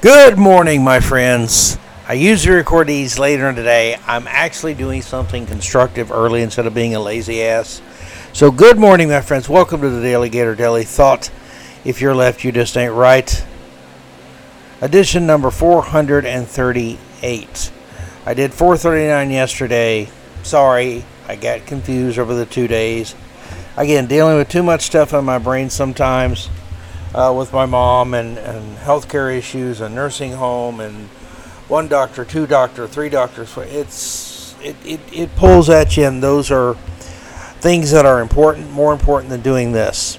Good morning, my friends. I usually record these later in the day. I'm actually doing something constructive early instead of being a lazy ass. So, good morning, my friends. Welcome to the DaleyGator DaleyThought. If you're left, you just ain't right. Edition number 438. I did 439 yesterday. Sorry, I got confused over the two days. Again, dealing with too much stuff in my brain sometimes uh, with my mom and, and healthcare issues, a nursing home, and one doctor, two doctor, three doctors. It's it, it, it pulls at you, and those are things that are important, more important than doing this.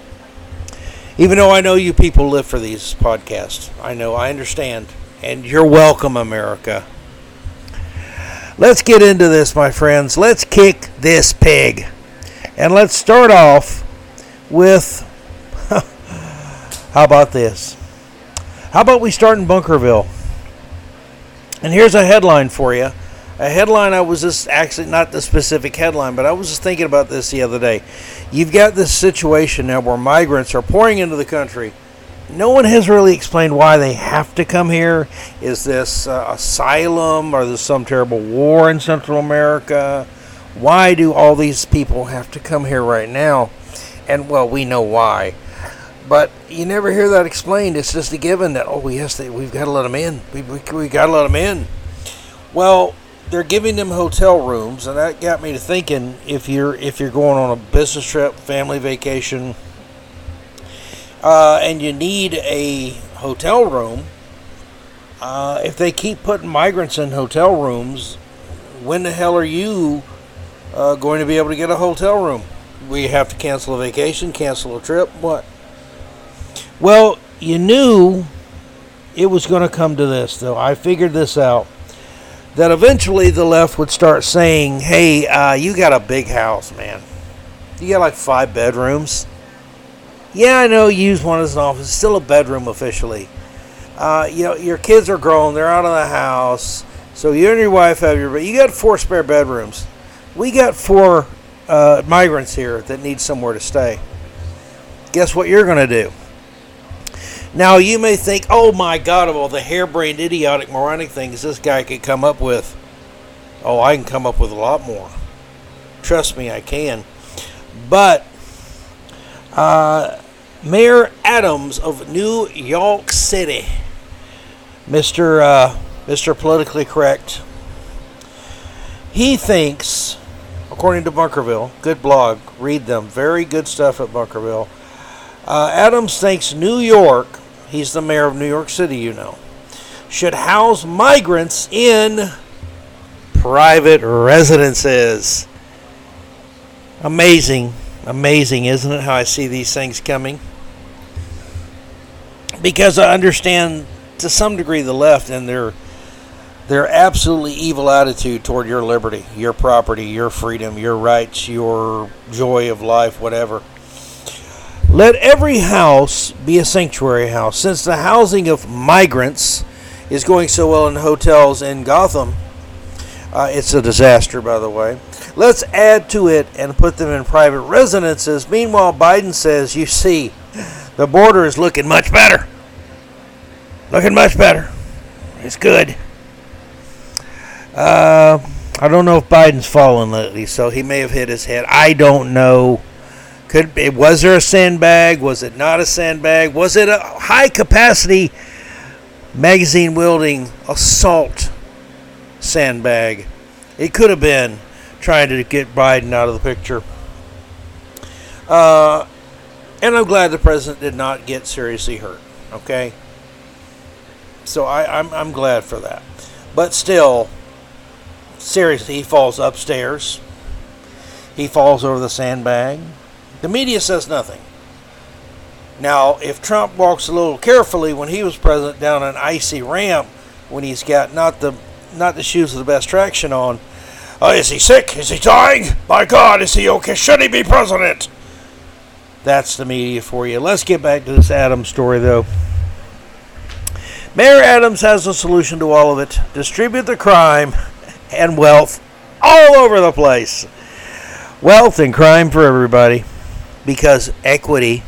Even though I know you people live for these podcasts, I know, I understand, and you're welcome, America. Let's get into this, my friends. Let's kick this pig. And let's start off with how about this? How about we start in Bunkerville? And here's a headline for you. A headline I was just actually not the specific headline, but I was just thinking about this the other day. You've got this situation now where migrants are pouring into the country. No one has really explained why they have to come here. Is this uh, asylum or is some terrible war in Central America? Why do all these people have to come here right now? And well, we know why. But you never hear that explained. It's just a given that oh yes, they, we've got to let them in. We we, we got to let them in. Well, they're giving them hotel rooms, and that got me to thinking: if you're if you're going on a business trip, family vacation, uh, and you need a hotel room, uh, if they keep putting migrants in hotel rooms, when the hell are you uh, going to be able to get a hotel room? We have to cancel a vacation, cancel a trip, what? Well, you knew it was going to come to this, though. I figured this out. That eventually the left would start saying, hey, uh, you got a big house, man. You got like five bedrooms. Yeah, I know you use one as an office. It's still a bedroom officially. Uh, you know, your kids are grown. They're out of the house. So you and your wife have your, but you got four spare bedrooms. We got four uh, migrants here that need somewhere to stay. Guess what you're going to do? Now, you may think, oh my God, of all the harebrained, idiotic, moronic things this guy could come up with. Oh, I can come up with a lot more. Trust me, I can. But uh, Mayor Adams of New York City, Mr. Uh, Mr. Politically Correct, he thinks, according to Bunkerville, good blog, read them, very good stuff at Bunkerville. Uh, Adams thinks New York he's the mayor of New York City, you know, should house migrants in private residences. Amazing, amazing, isn't it, how I see these things coming? Because I understand to some degree the left and their their absolutely evil attitude toward your liberty, your property, your freedom, your rights, your joy of life, whatever. Let every house be a sanctuary house. Since the housing of migrants is going so well in hotels in Gotham, uh, it's a disaster, by the way. Let's add to it and put them in private residences. Meanwhile, Biden says, you see, the border is looking much better. Looking much better. It's good. Uh, I don't know if Biden's fallen lately, so he may have hit his head. I don't know. Could be, was there a sandbag? Was it not a sandbag? Was it a high capacity magazine wielding assault sandbag? It could have been trying to get Biden out of the picture. Uh, and I'm glad the president did not get seriously hurt. Okay. So I, I'm, I'm glad for that. But still, seriously, he falls upstairs. He falls over the sandbag. The media says nothing. Now, if Trump walks a little carefully when he was president down an icy ramp, when he's got not the not the shoes with the best traction on, uh, is he sick? Is he dying? My God, is he okay? Should he be president? That's the media for you. Let's get back to this Adams story, though. Mayor Adams has a solution to all of it distribute the crime and wealth all over the place. Wealth and crime for everybody because equity.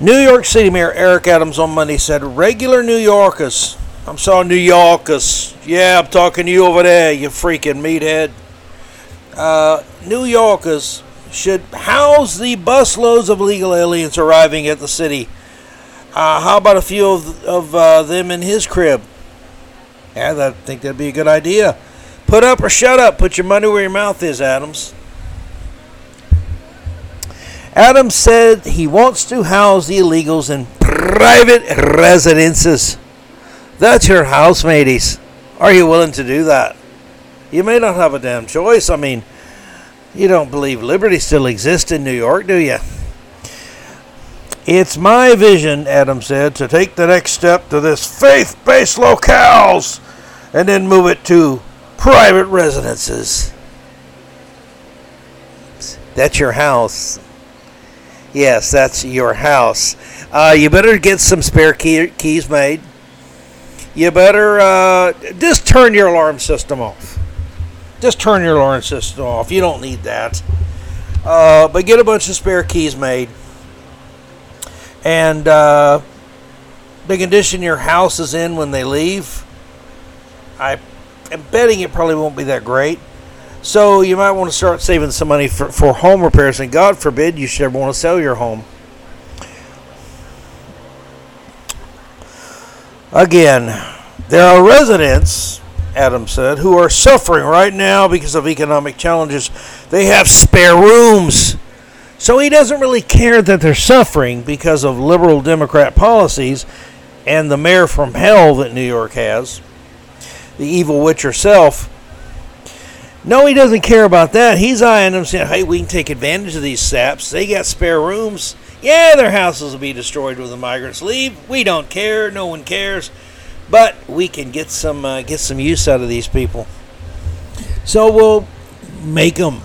New York City Mayor Eric Adams on Monday said regular New Yorkers, I'm sorry, New Yorkers, yeah, I'm talking to you over there, you freaking meathead. Uh, New Yorkers should house the busloads of illegal aliens arriving at the city. Uh, how about a few of, of uh, them in his crib? Yeah, I think that'd be a good idea. Put up or shut up. Put your money where your mouth is, Adams. Adams said he wants to house the illegals in private residences. That's your house, mateys. Are you willing to do that? You may not have a damn choice. I mean, you don't believe liberty still exists in New York, do you? It's my vision, Adams said, to take the next step to this faith based locales and then move it to private residences. That's your house. Yes, that's your house. Uh, you better get some spare key- keys made. You better uh, just turn your alarm system off. Just turn your alarm system off. You don't need that. Uh, but get a bunch of spare keys made. And uh, the condition your house is in when they leave, I am betting it probably won't be that great. So you might want to start saving some money for, for home repairs, and God forbid you should ever want to sell your home. Again, there are residents, Adams said, who are suffering right now because of economic challenges. They have spare rooms. So he doesn't really care that they're suffering because of liberal Democrat policies and the mayor from hell that New York has, the evil witch herself no, he doesn't care about that. He's eyeing them saying, hey, we can take advantage of these saps. They got spare rooms. Yeah, their houses will be destroyed when the migrants leave. We don't care. No one cares. But we can get some uh, get some use out of these people. So we'll make them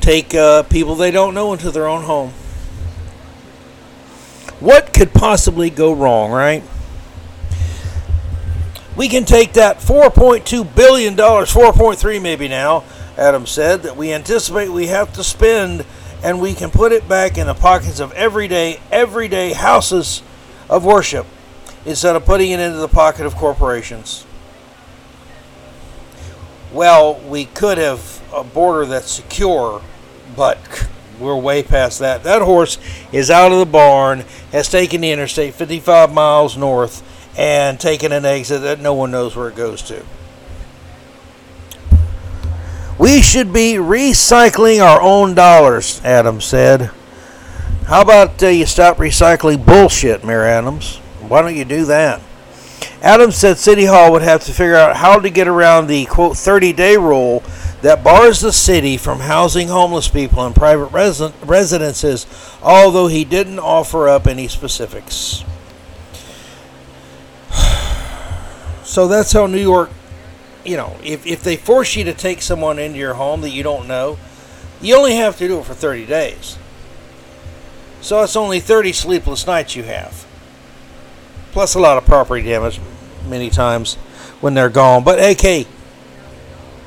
take uh, people they don't know into their own home. What could possibly go wrong, right? We can take that $4.2 billion, 4.3 maybe now, Adam said, that we anticipate we have to spend and we can put it back in the pockets of everyday, everyday houses of worship instead of putting it into the pocket of corporations. Well, we could have a border that's secure, but we're way past that. That horse is out of the barn, has taken the interstate 55 miles north, and taking an exit that no one knows where it goes to. We should be recycling our own dollars, Adams said. How about uh, you stop recycling bullshit, Mayor Adams? Why don't you do that? Adams said City Hall would have to figure out how to get around the quote 30 day rule that bars the city from housing homeless people in private resi- residences, although he didn't offer up any specifics. So that's how New York, you know, if, if they force you to take someone into your home that you don't know, you only have to do it for 30 days. So it's only 30 sleepless nights you have. Plus a lot of property damage many times when they're gone. But AK,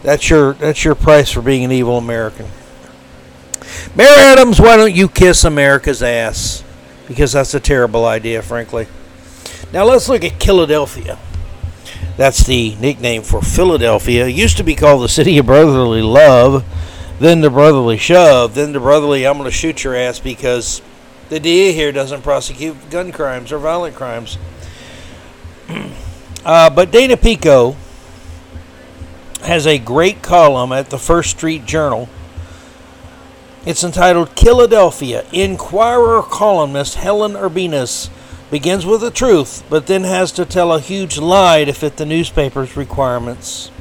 that's your that's your price for being an evil American. Mayor Adams, why don't you kiss America's ass? Because that's a terrible idea, frankly. Now let's look at Philadelphia. That's the nickname for Philadelphia. It used to be called the City of Brotherly Love, then the Brotherly Shove, then the Brotherly I'm going to shoot your ass because the DA here doesn't prosecute gun crimes or violent crimes. uh, but Dana Pico has a great column at the First Street Journal. It's entitled Philadelphia. Inquirer columnist Helen Ubiñas begins with the truth, but then has to tell a huge lie to fit the newspaper's requirements.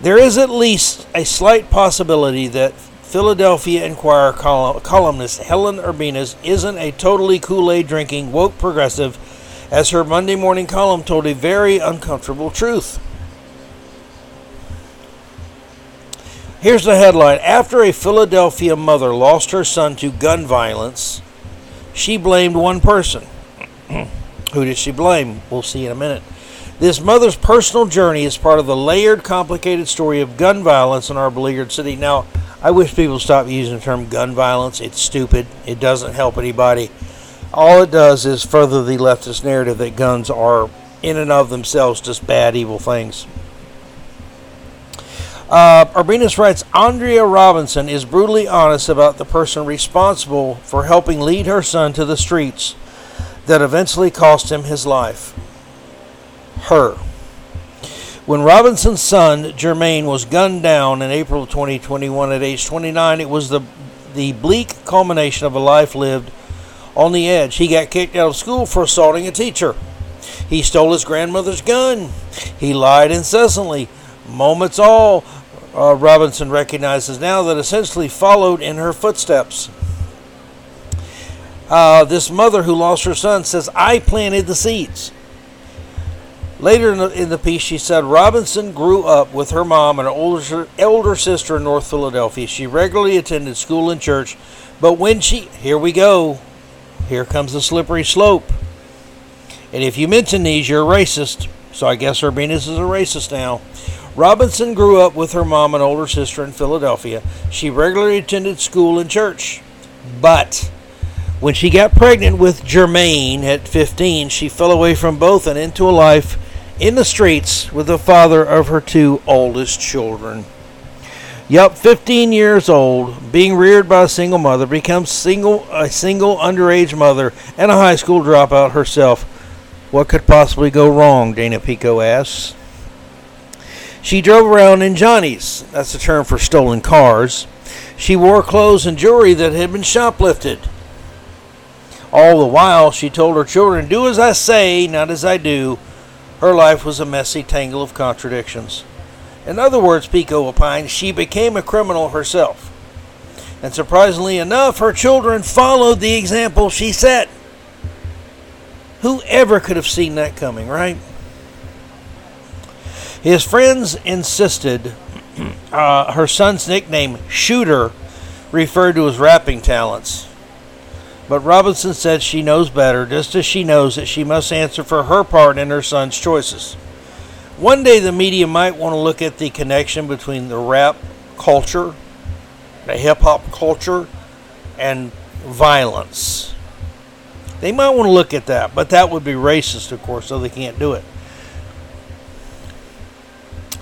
There is at least a slight possibility that Philadelphia Inquirer columnist Helen Ubiñas isn't a totally Kool Aid drinking woke progressive, as her Monday morning column told a very uncomfortable truth. Here's the headline After a Philadelphia mother lost her son to gun violence, she blamed one person Who did she blame? We'll see in a minute. This mother's personal journey is part of the layered, complicated story of gun violence in our beleaguered city. Now, I wish people stop using the term gun violence. It's stupid. It doesn't help anybody. all it does is further the leftist narrative that guns are, in and of themselves, just bad, evil things. Uh, writes Andrea Robinson is brutally honest about the person responsible for helping lead her son to the streets that eventually cost him his life. Her. When Robinson's son, Jermaine, was gunned down in April of 2021 at age 29, it was the, the bleak culmination of a life lived on the edge. He got kicked out of school for assaulting a teacher. He stole his grandmother's gun. He lied incessantly. Moments all uh, Robinson recognizes now that essentially followed in her footsteps. Uh, this mother who lost her son says, I planted the seeds. Later in the, in the, piece, she said Robinson grew up with her mom and her older, elder sister in North Philadelphia. She regularly attended school and church, but when she, here we go, here comes the slippery slope. And if you mention these, you're racist. So I guess Ubiñas is a racist now. Robinson grew up with her mom and older sister in Philadelphia. She regularly attended school and church. But when she got pregnant with Jermaine at 15, she fell away from both and into a life in the streets with the father of her two oldest children. Yup, 15 years old, being reared by a single mother, becomes single a single underage mother and a high school dropout herself. What could possibly go wrong? Dana Pico asks. She drove around in Johnnies. That's the term for stolen cars. She wore clothes and jewelry that had been shoplifted. All the while, she told her children, Do as I say, not as I do. Her life was a messy tangle of contradictions. In other words, Pico opined, she became a criminal herself. And surprisingly enough, her children followed the example she set. Who ever could have seen that coming, right? His friends insisted uh, her son's nickname, Shooter, referred to his rapping talents. But Robinson said she knows better, just as she knows that she must answer for her part in her son's choices. One day the media might want to look at the connection between the rap culture, the hip hop culture, and violence. They might want to look at that, but that would be racist, of course, so they can't do it.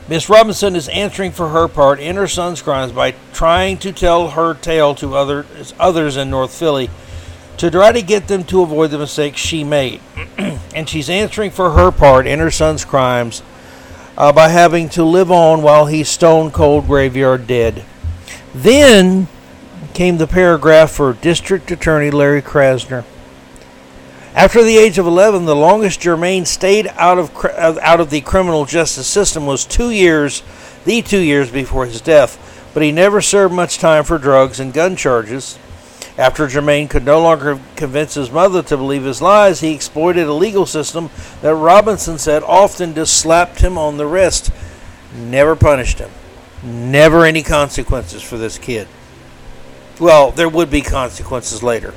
Miss Robinson is answering for her part in her son's crimes by trying to tell her tale to other, others in North Philly to try to get them to avoid the mistakes she made. and she's answering for her part in her son's crimes uh, by having to live on while he's stone cold graveyard dead. Then came the paragraph for District Attorney Larry Krasner. After the age of 11, the longest Jermaine stayed out of out of the criminal justice system was two years, the two years before his death. But he never served much time for drugs and gun charges. After Jermaine could no longer convince his mother to believe his lies, he exploited a legal system that Robinson said often just slapped him on the wrist, never punished him, never any consequences for this kid. Well, there would be consequences later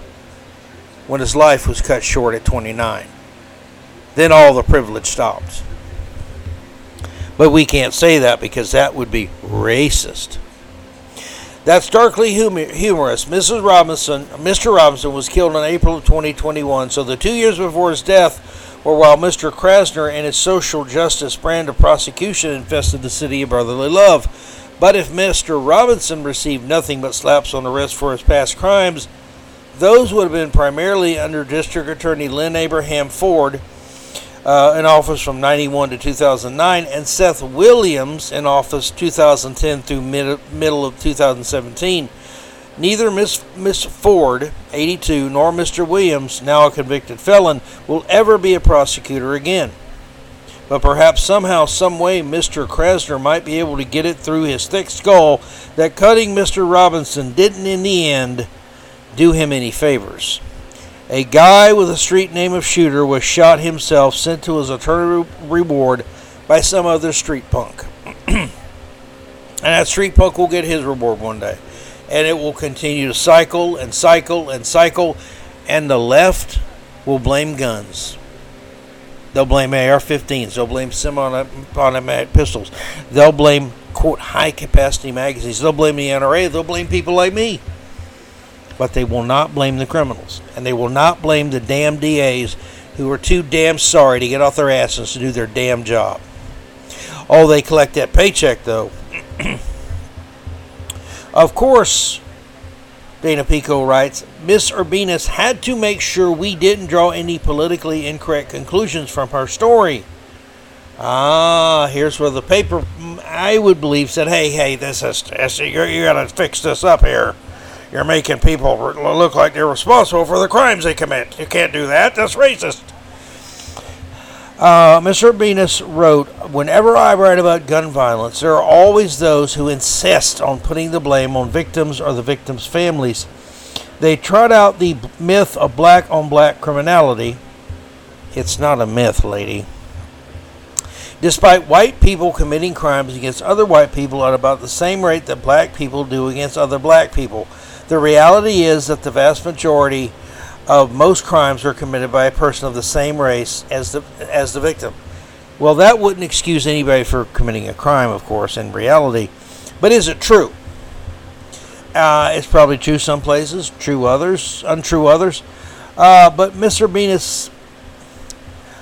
when his life was cut short at 29. Then all the privilege stopped. But we can't say that because that would be racist. That's darkly humorous. Mrs. Robinson, Mr. Robinson was killed in April of 2021, so the two years before his death were while Mr. Krasner and his social justice brand of prosecution infested the city of brotherly love. But if Mr. Robinson received nothing but slaps on the wrist for his past crimes, those would have been primarily under District Attorney Lynne Abraham Ford uh, in office from 91 to 2009, and Seth Williams in office 2010 through mid- middle of 2017. Neither Miss, Miss Ford, 82, nor Mr. Williams, now a convicted felon, will ever be a prosecutor again. But perhaps somehow, someway, Mr. Krasner might be able to get it through his thick skull that cutting Mr. Robinson didn't, in the end, do him any favors. A guy with a street name of Shooter was shot himself, sent to his eternal reward by some other street punk. and that street punk will get his reward one day. And it will continue to cycle and cycle and cycle. And the left will blame guns. They'll blame AR 15s. They'll blame semi automatic pistols. They'll blame, quote, high capacity magazines. They'll blame the NRA. They'll blame people like me. But they will not blame the criminals. And they will not blame the damn DAs who are too damn sorry to get off their asses to do their damn job. Oh, they collect that paycheck, though. of course, Dana Pico writes, Miss Ubiñas had to make sure we didn't draw any politically incorrect conclusions from her story. Ah, here's where the paper, I would believe, said, hey, hey, this is, this, you you got to fix this up here. You're making people look like they're responsible for the crimes they commit. You can't do that. That's racist. Uh, Mr. Venus wrote, Whenever I write about gun violence, there are always those who insist on putting the blame on victims or the victims' families. They trot out the myth of black on black criminality. It's not a myth, lady. Despite white people committing crimes against other white people at about the same rate that black people do against other black people, the reality is that the vast majority of most crimes are committed by a person of the same race as the as the victim. Well, that wouldn't excuse anybody for committing a crime, of course, in reality. But is it true? Uh, it's probably true some places, true others, untrue others. Uh, but Mr. Venus,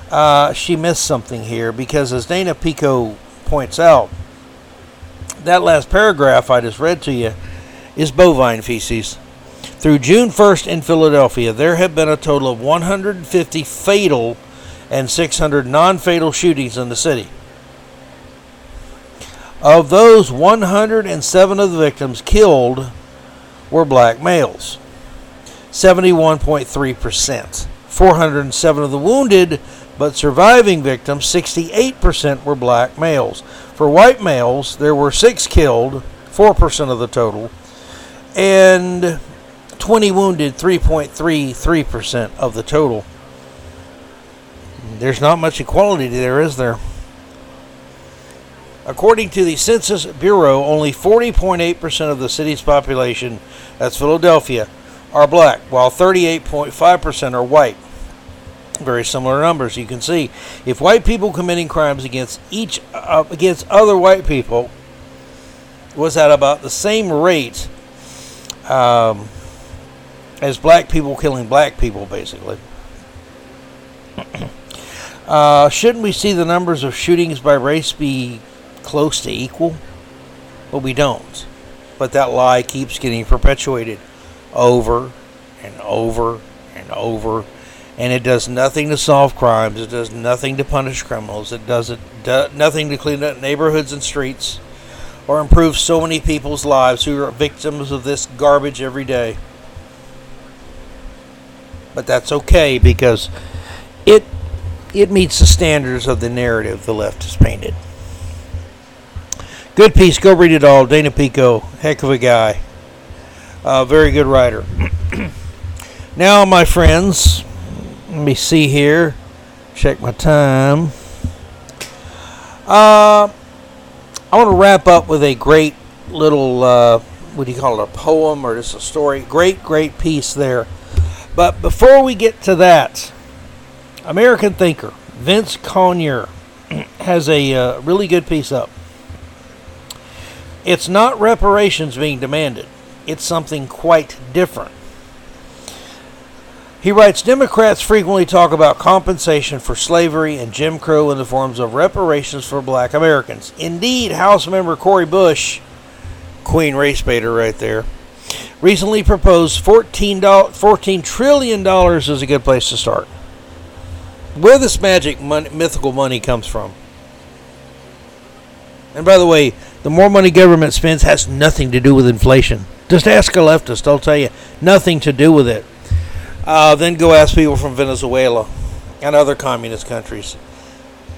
uh, she missed something here because, as Dana Pico points out, that last paragraph I just read to you is bovine feces. Through June 1st in Philadelphia, there have been a total of 150 fatal and 600 non fatal shootings in the city. Of those, 107 of the victims killed were black males, 71.3%. 407 of the wounded but surviving victims, 68% were black males. For white males, there were six killed, 4% of the total, and 20 wounded, 3.33% of the total. There's not much equality there, is there? According to the Census Bureau, only 40.8% of the city's population, that's Philadelphia, are black, while 38.5% are white. Very similar numbers. You can see if white people committing crimes against each uh, against other white people was at about the same rate um, as black people killing black people, basically. uh, shouldn't we see the numbers of shootings by race be close to equal? But we don't. But that lie keeps getting perpetuated over and over and over. And it does nothing to solve crimes. It does nothing to punish criminals. It does, it, do, nothing to clean up neighborhoods and streets or improve so many people's lives who are victims of this garbage every day. But that's okay because it it meets the standards of the narrative the left has painted. Good piece. Go read it all. Dana Pico, heck of a guy. Uh, very good writer. now, my friends, let me see here. Check my time. Uh, I want to wrap up with a great little, uh, what do you call it, a poem or just a story? Great, great piece there. But before we get to that, American thinker Vince Coyner has a uh, really good piece up. It's not reparations being demanded, it's something quite different. He writes Democrats frequently talk about compensation for slavery and Jim Crow in the forms of reparations for black Americans. Indeed, House member Cori Bush, Queen race baiter right there, recently proposed $14, $14 trillion is a good place to start. Where this magic money, mythical money comes from. And by the way, the more money government spends has nothing to do with inflation. Just ask a leftist, they'll tell you nothing to do with it. Uh, then go ask people from Venezuela and other communist countries.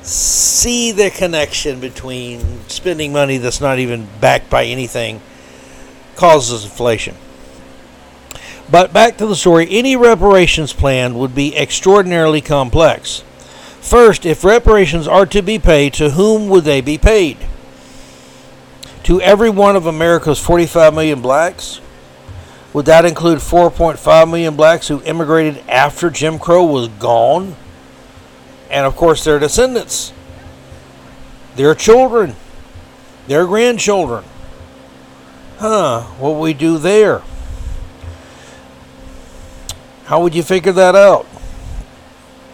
See the connection between spending money that's not even backed by anything causes inflation. But back to the story any reparations plan would be extraordinarily complex. First, if reparations are to be paid, to whom would they be paid? To every one of America's 45 million blacks? Would that include 4.5 million blacks who immigrated after Jim Crow was gone? And of course, their descendants, their children, their grandchildren. Huh, what we do there? How would you figure that out?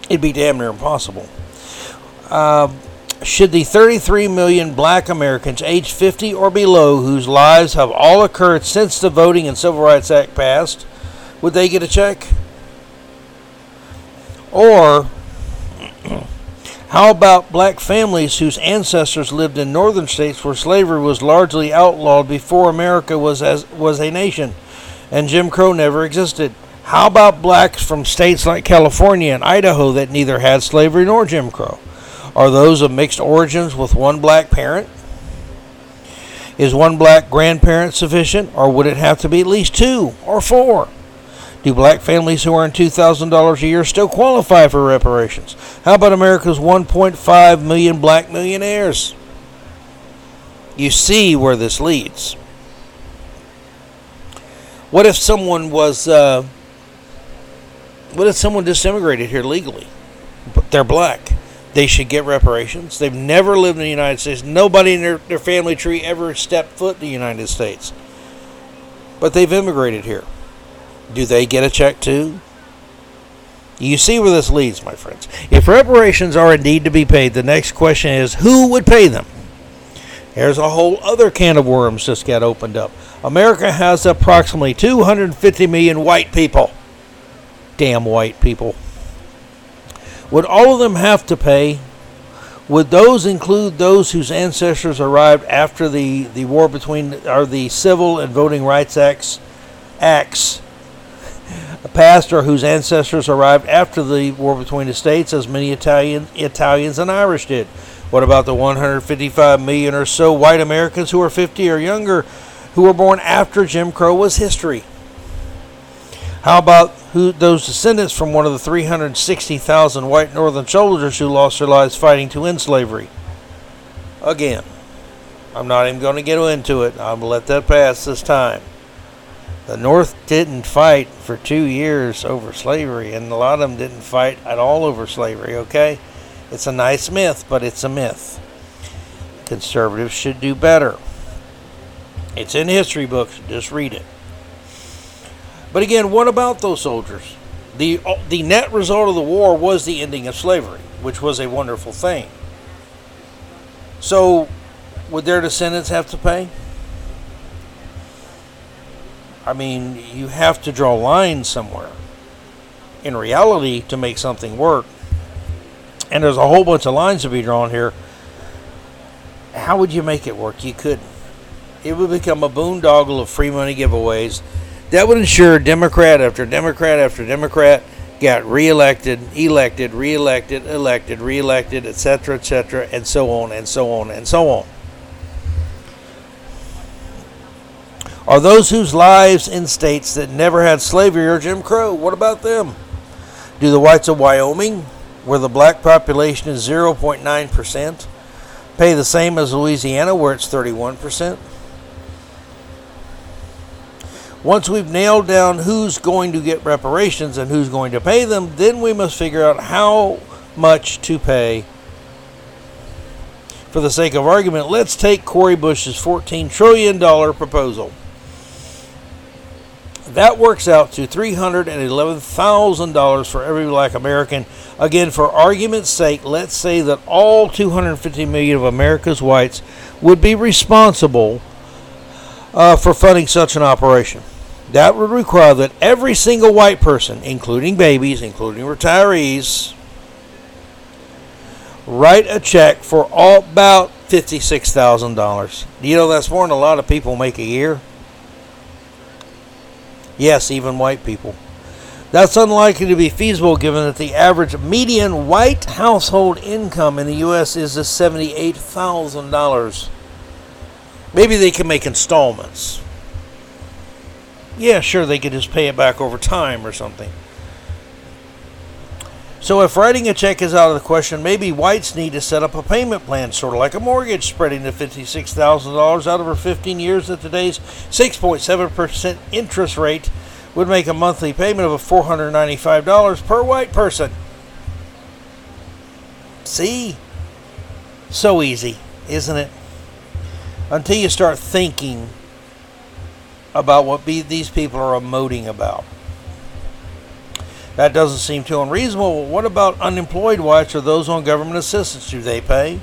It'd be damn near impossible. Uh, should the 33 million black Americans aged 50 or below whose lives have all occurred since the Voting and Civil Rights Act passed, would they get a check? Or how about black families whose ancestors lived in northern states where slavery was largely outlawed before America was as was a nation and Jim Crow never existed? How about blacks from states like California and Idaho that neither had slavery nor Jim Crow? Are those of mixed origins with one black parent? Is one black grandparent sufficient, or would it have to be at least two or four? Do black families who earn $2,000 a year still qualify for reparations? How about America's 1.5 million black millionaires? You see where this leads. What if someone was, uh, what if someone just here legally? But they're black. They should get reparations. They've never lived in the United States. Nobody in their, their family tree ever stepped foot in the United States. But they've immigrated here. Do they get a check too? You see where this leads, my friends. If reparations are indeed to be paid, the next question is who would pay them? There's a whole other can of worms just got opened up. America has approximately 250 million white people. Damn white people. Would all of them have to pay? Would those include those whose ancestors arrived after the, the war between or the Civil and Voting Rights Acts acts passed or whose ancestors arrived after the war between the states, as many Italian, Italians and Irish did? What about the 155 million or so white Americans who are 50 or younger who were born after Jim Crow was history? How about who those descendants from one of the 360,000 white Northern soldiers who lost their lives fighting to end slavery? Again, I'm not even going to get into it. I'm going to let that pass this time. The North didn't fight for two years over slavery, and a lot of them didn't fight at all over slavery, okay? It's a nice myth, but it's a myth. Conservatives should do better. It's in history books, just read it. But again, what about those soldiers? The, uh, the net result of the war was the ending of slavery, which was a wonderful thing. So, would their descendants have to pay? I mean, you have to draw lines somewhere. In reality, to make something work, and there's a whole bunch of lines to be drawn here. How would you make it work? You couldn't. It would become a boondoggle of free money giveaways that would ensure Democrat after Democrat after Democrat got reelected, elected, reelected, elected, reelected, etc., etc., and so on and so on and so on. Are those whose lives in states that never had slavery or Jim Crow? What about them? Do the whites of Wyoming, where the black population is 0.9%, pay the same as Louisiana, where it's 31%? Once we've nailed down who's going to get reparations and who's going to pay them, then we must figure out how much to pay. For the sake of argument, let's take Cori Bush's $14 trillion proposal. That works out to $311,000 for every black American. Again, for argument's sake, let's say that all 250 million of America's whites would be responsible uh, for funding such an operation. That would require that every single white person, including babies, including retirees, write a check for all about $56,000. Do you know, that's more than a lot of people make a year. Yes, even white people. That's unlikely to be feasible given that the average median white household income in the U.S. is $78,000. Maybe they can make installments. Yeah, sure, they could just pay it back over time or something. So if writing a check is out of the question, maybe whites need to set up a payment plan, sort of like a mortgage, spreading the $56,000 out over 15 years at today's 6.7% interest rate would make a monthly payment of $495 per white person. See? So easy, isn't it? Until you start thinking about what be, these people are emoting about. That doesn't seem too unreasonable. What about unemployed whites or those on government assistance? Do they pay?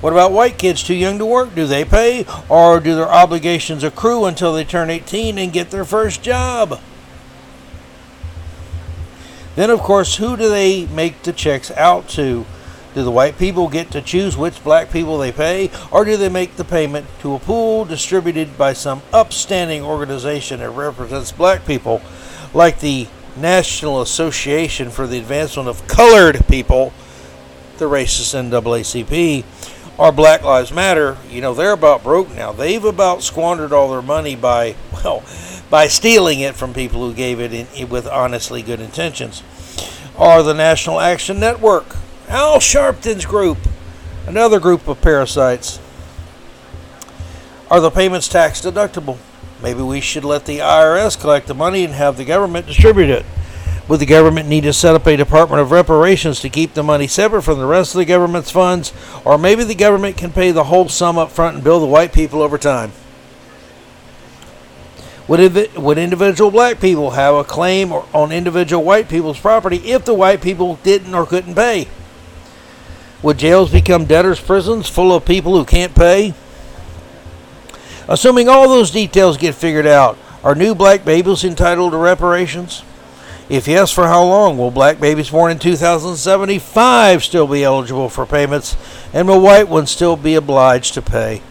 What about white kids too young to work? Do they pay? Or do their obligations accrue until they turn 18 and get their first job? Then, of course, who do they make the checks out to? Do the white people get to choose which black people they pay, or do they make the payment to a pool distributed by some upstanding organization that represents black people, like the National Association for the Advancement of Colored People, the racist NAACP, or Black Lives Matter, you know, they're about broke now. They've about squandered all their money by, well, by stealing it from people who gave it in, with honestly good intentions. Or the National Action Network, Al Sharpton's group, another group of parasites. Are the payments tax deductible? Maybe we should let the IRS collect the money and have the government distribute it. Would the government need to set up a Department of Reparations to keep the money separate from the rest of the government's funds? Or maybe the government can pay the whole sum up front and bill the white people over time? Would, would individual black people have a claim on individual white people's property if the white people didn't or couldn't pay? Would jails become debtors' prisons full of people who can't pay? Assuming all those details get figured out, are new black babies entitled to reparations? If yes, for how long? Will black babies born in 2075 still be eligible for payments, and will white ones still be obliged to pay?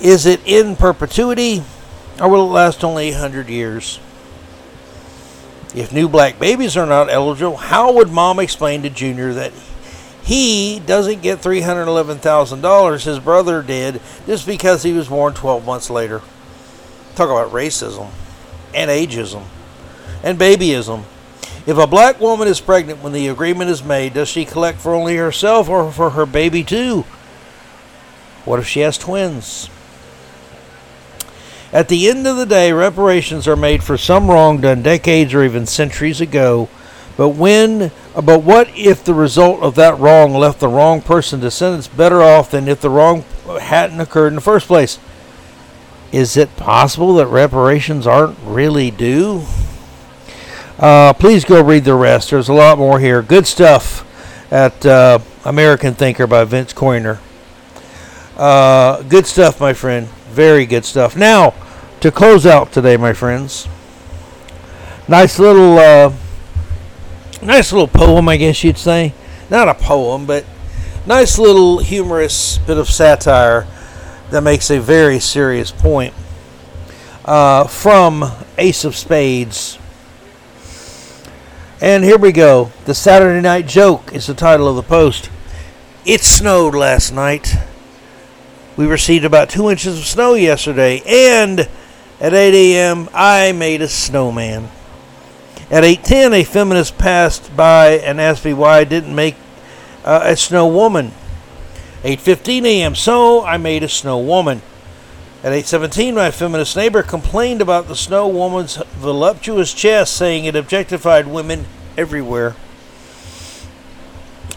Is it in perpetuity, or will it last only 100 years? If new black babies are not eligible, how would mom explain to Junior that he doesn't get $311,000. His brother did just because he was born 12 months later. Talk about racism and ageism and babyism. If a black woman is pregnant when the agreement is made, does she collect for only herself or for her baby too? What if she has twins? At the end of the day, reparations are made for some wrong done decades or even centuries ago but when but what if the result of that wrong left the wrong person descendants better off than if the wrong hadn't occurred in the first place? Is it possible that reparations aren't really due? Uh, please go read the rest. There's a lot more here. Good stuff at uh, American Thinker by Vince Coyner. Uh, good stuff, my friend. Very good stuff. Now, to close out today, my friends, nice little uh, nice little poem, I guess you'd say. Not a poem, but nice little humorous bit of satire that makes a very serious point. Uh, from Ace of Spades. And here we go. The Saturday Night Joke is the title of the post. It snowed last night. We received about two inches of snow yesterday, and at 8 a.m., I made a snowman. At 8:10, a feminist passed by and asked me why I didn't make uh, a snow woman. 8:15 a.m. So I made a snow woman. At 8:17, my feminist neighbor complained about the snow woman's voluptuous chest, saying it objectified women everywhere.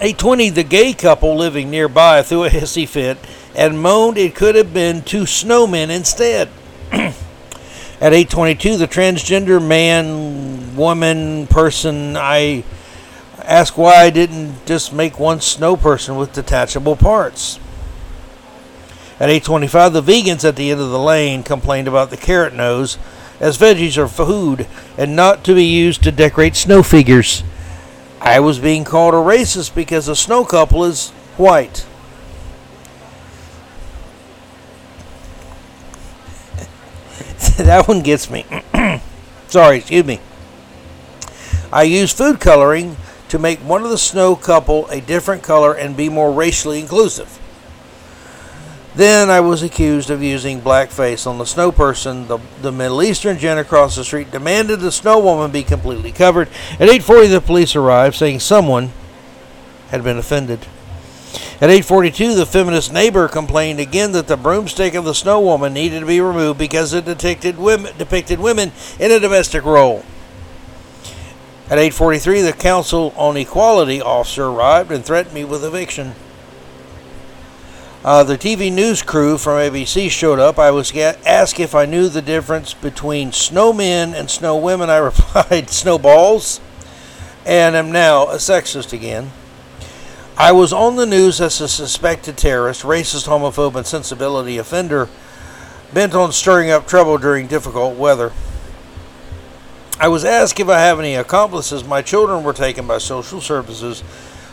8:20, the gay couple living nearby threw a hissy fit and moaned it could have been two snowmen instead. At 8:22, the transgender man, woman, person, I ask why I didn't just make one snow person with detachable parts. At 8:25, the vegans at the end of the lane complained about the carrot nose, as veggies are food and not to be used to decorate snow figures. I was being called a racist because a snow couple is white. that one gets me. Sorry, excuse me. I use food coloring to make one of the snow couple a different color and be more racially inclusive. Then I was accused of using blackface on the snow person. The, the Middle Eastern gent across the street demanded the snow woman be completely covered. At 8:40, the police arrived, saying someone had been offended. At 8:42, the feminist neighbor complained again that the broomstick of the snow woman needed to be removed because it depicted women, depicted women in a domestic role. At 8:43, the Council on Equality officer arrived and threatened me with eviction. Uh, the TV news crew from ABC showed up. I was asked if I knew the difference between snowmen and snow women. I replied, snowballs. and am now a sexist again. I was on the news as a suspected terrorist, racist, homophobe, and sensibility offender bent on stirring up trouble during difficult weather. I was asked if I have any accomplices. My children were taken by social services.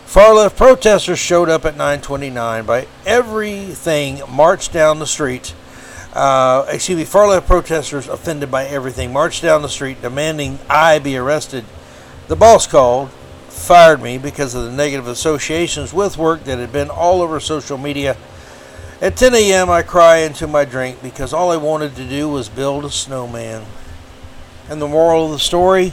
Far left protesters showed up at 929 by everything marched down the street. Uh, excuse me, far left protesters offended by everything marched down the street demanding I be arrested. The boss called, fired me because of the negative associations with work that had been all over social media. At 10 a.m., I cry into my drink because all I wanted to do was build a snowman. And the moral of the story?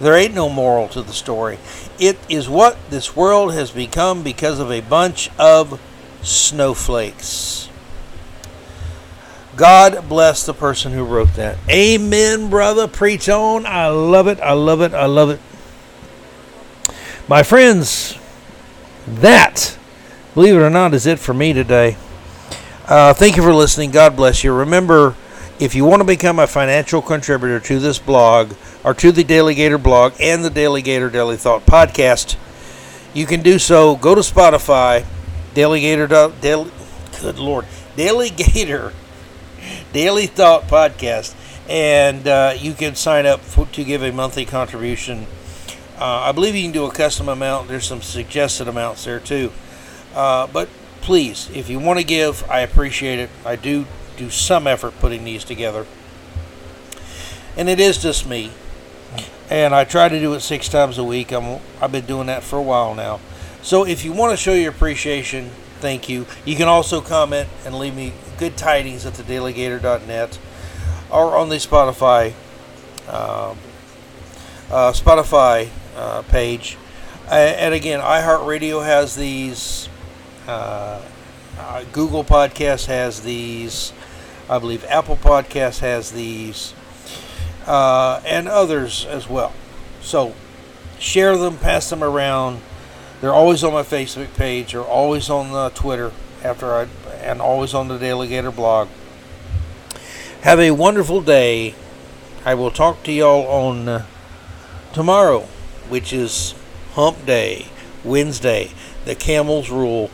There ain't no moral to the story. It is what this world has become because of a bunch of snowflakes. God bless the person who wrote that. Amen, brother. Preach on. I love it. I love it. I love it. My friends, that, believe it or not, is it for me today. Uh, thank you for listening. God bless you. Remember, if you want to become a financial contributor to this blog or to the DaleyGator blog and the DaleyGator DaleyThought podcast, you can do so. Go to Spotify, DaleyGator, Daily, good Lord, Daily Gator, DaleyThought podcast, and uh, you can sign up for, to give a monthly contribution. Uh, I believe you can do a custom amount. There's some suggested amounts there too. Uh, but please, if you want to give, I appreciate it. I do do some effort putting these together. And it is just me. And I try to do it six times a week. I'm, I've been doing that for a while now. So if you want to show your appreciation, thank you. You can also comment and leave me good tidings at thedailygator.net or on the Spotify um, uh, Spotify uh, page. Uh, and again, iHeartRadio has these. Uh, uh, Google Podcast has these. I believe Apple Podcast has these, uh, and others as well. So share them, pass them around. They're always on my Facebook page. They're always on the Twitter after I, and always on the DaleyGator blog. Have a wonderful day. I will talk to y'all on uh, tomorrow, which is Hump Day, Wednesday. The Camels Rule.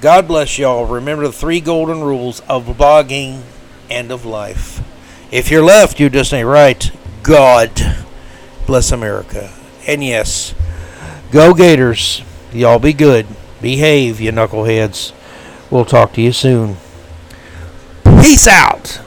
God bless y'all. Remember the three golden rules of blogging and of life. If you're left, you just ain't right. God bless America. And yes, go Gators. Y'all be good. Behave, you knuckleheads. We'll talk to you soon. Peace out.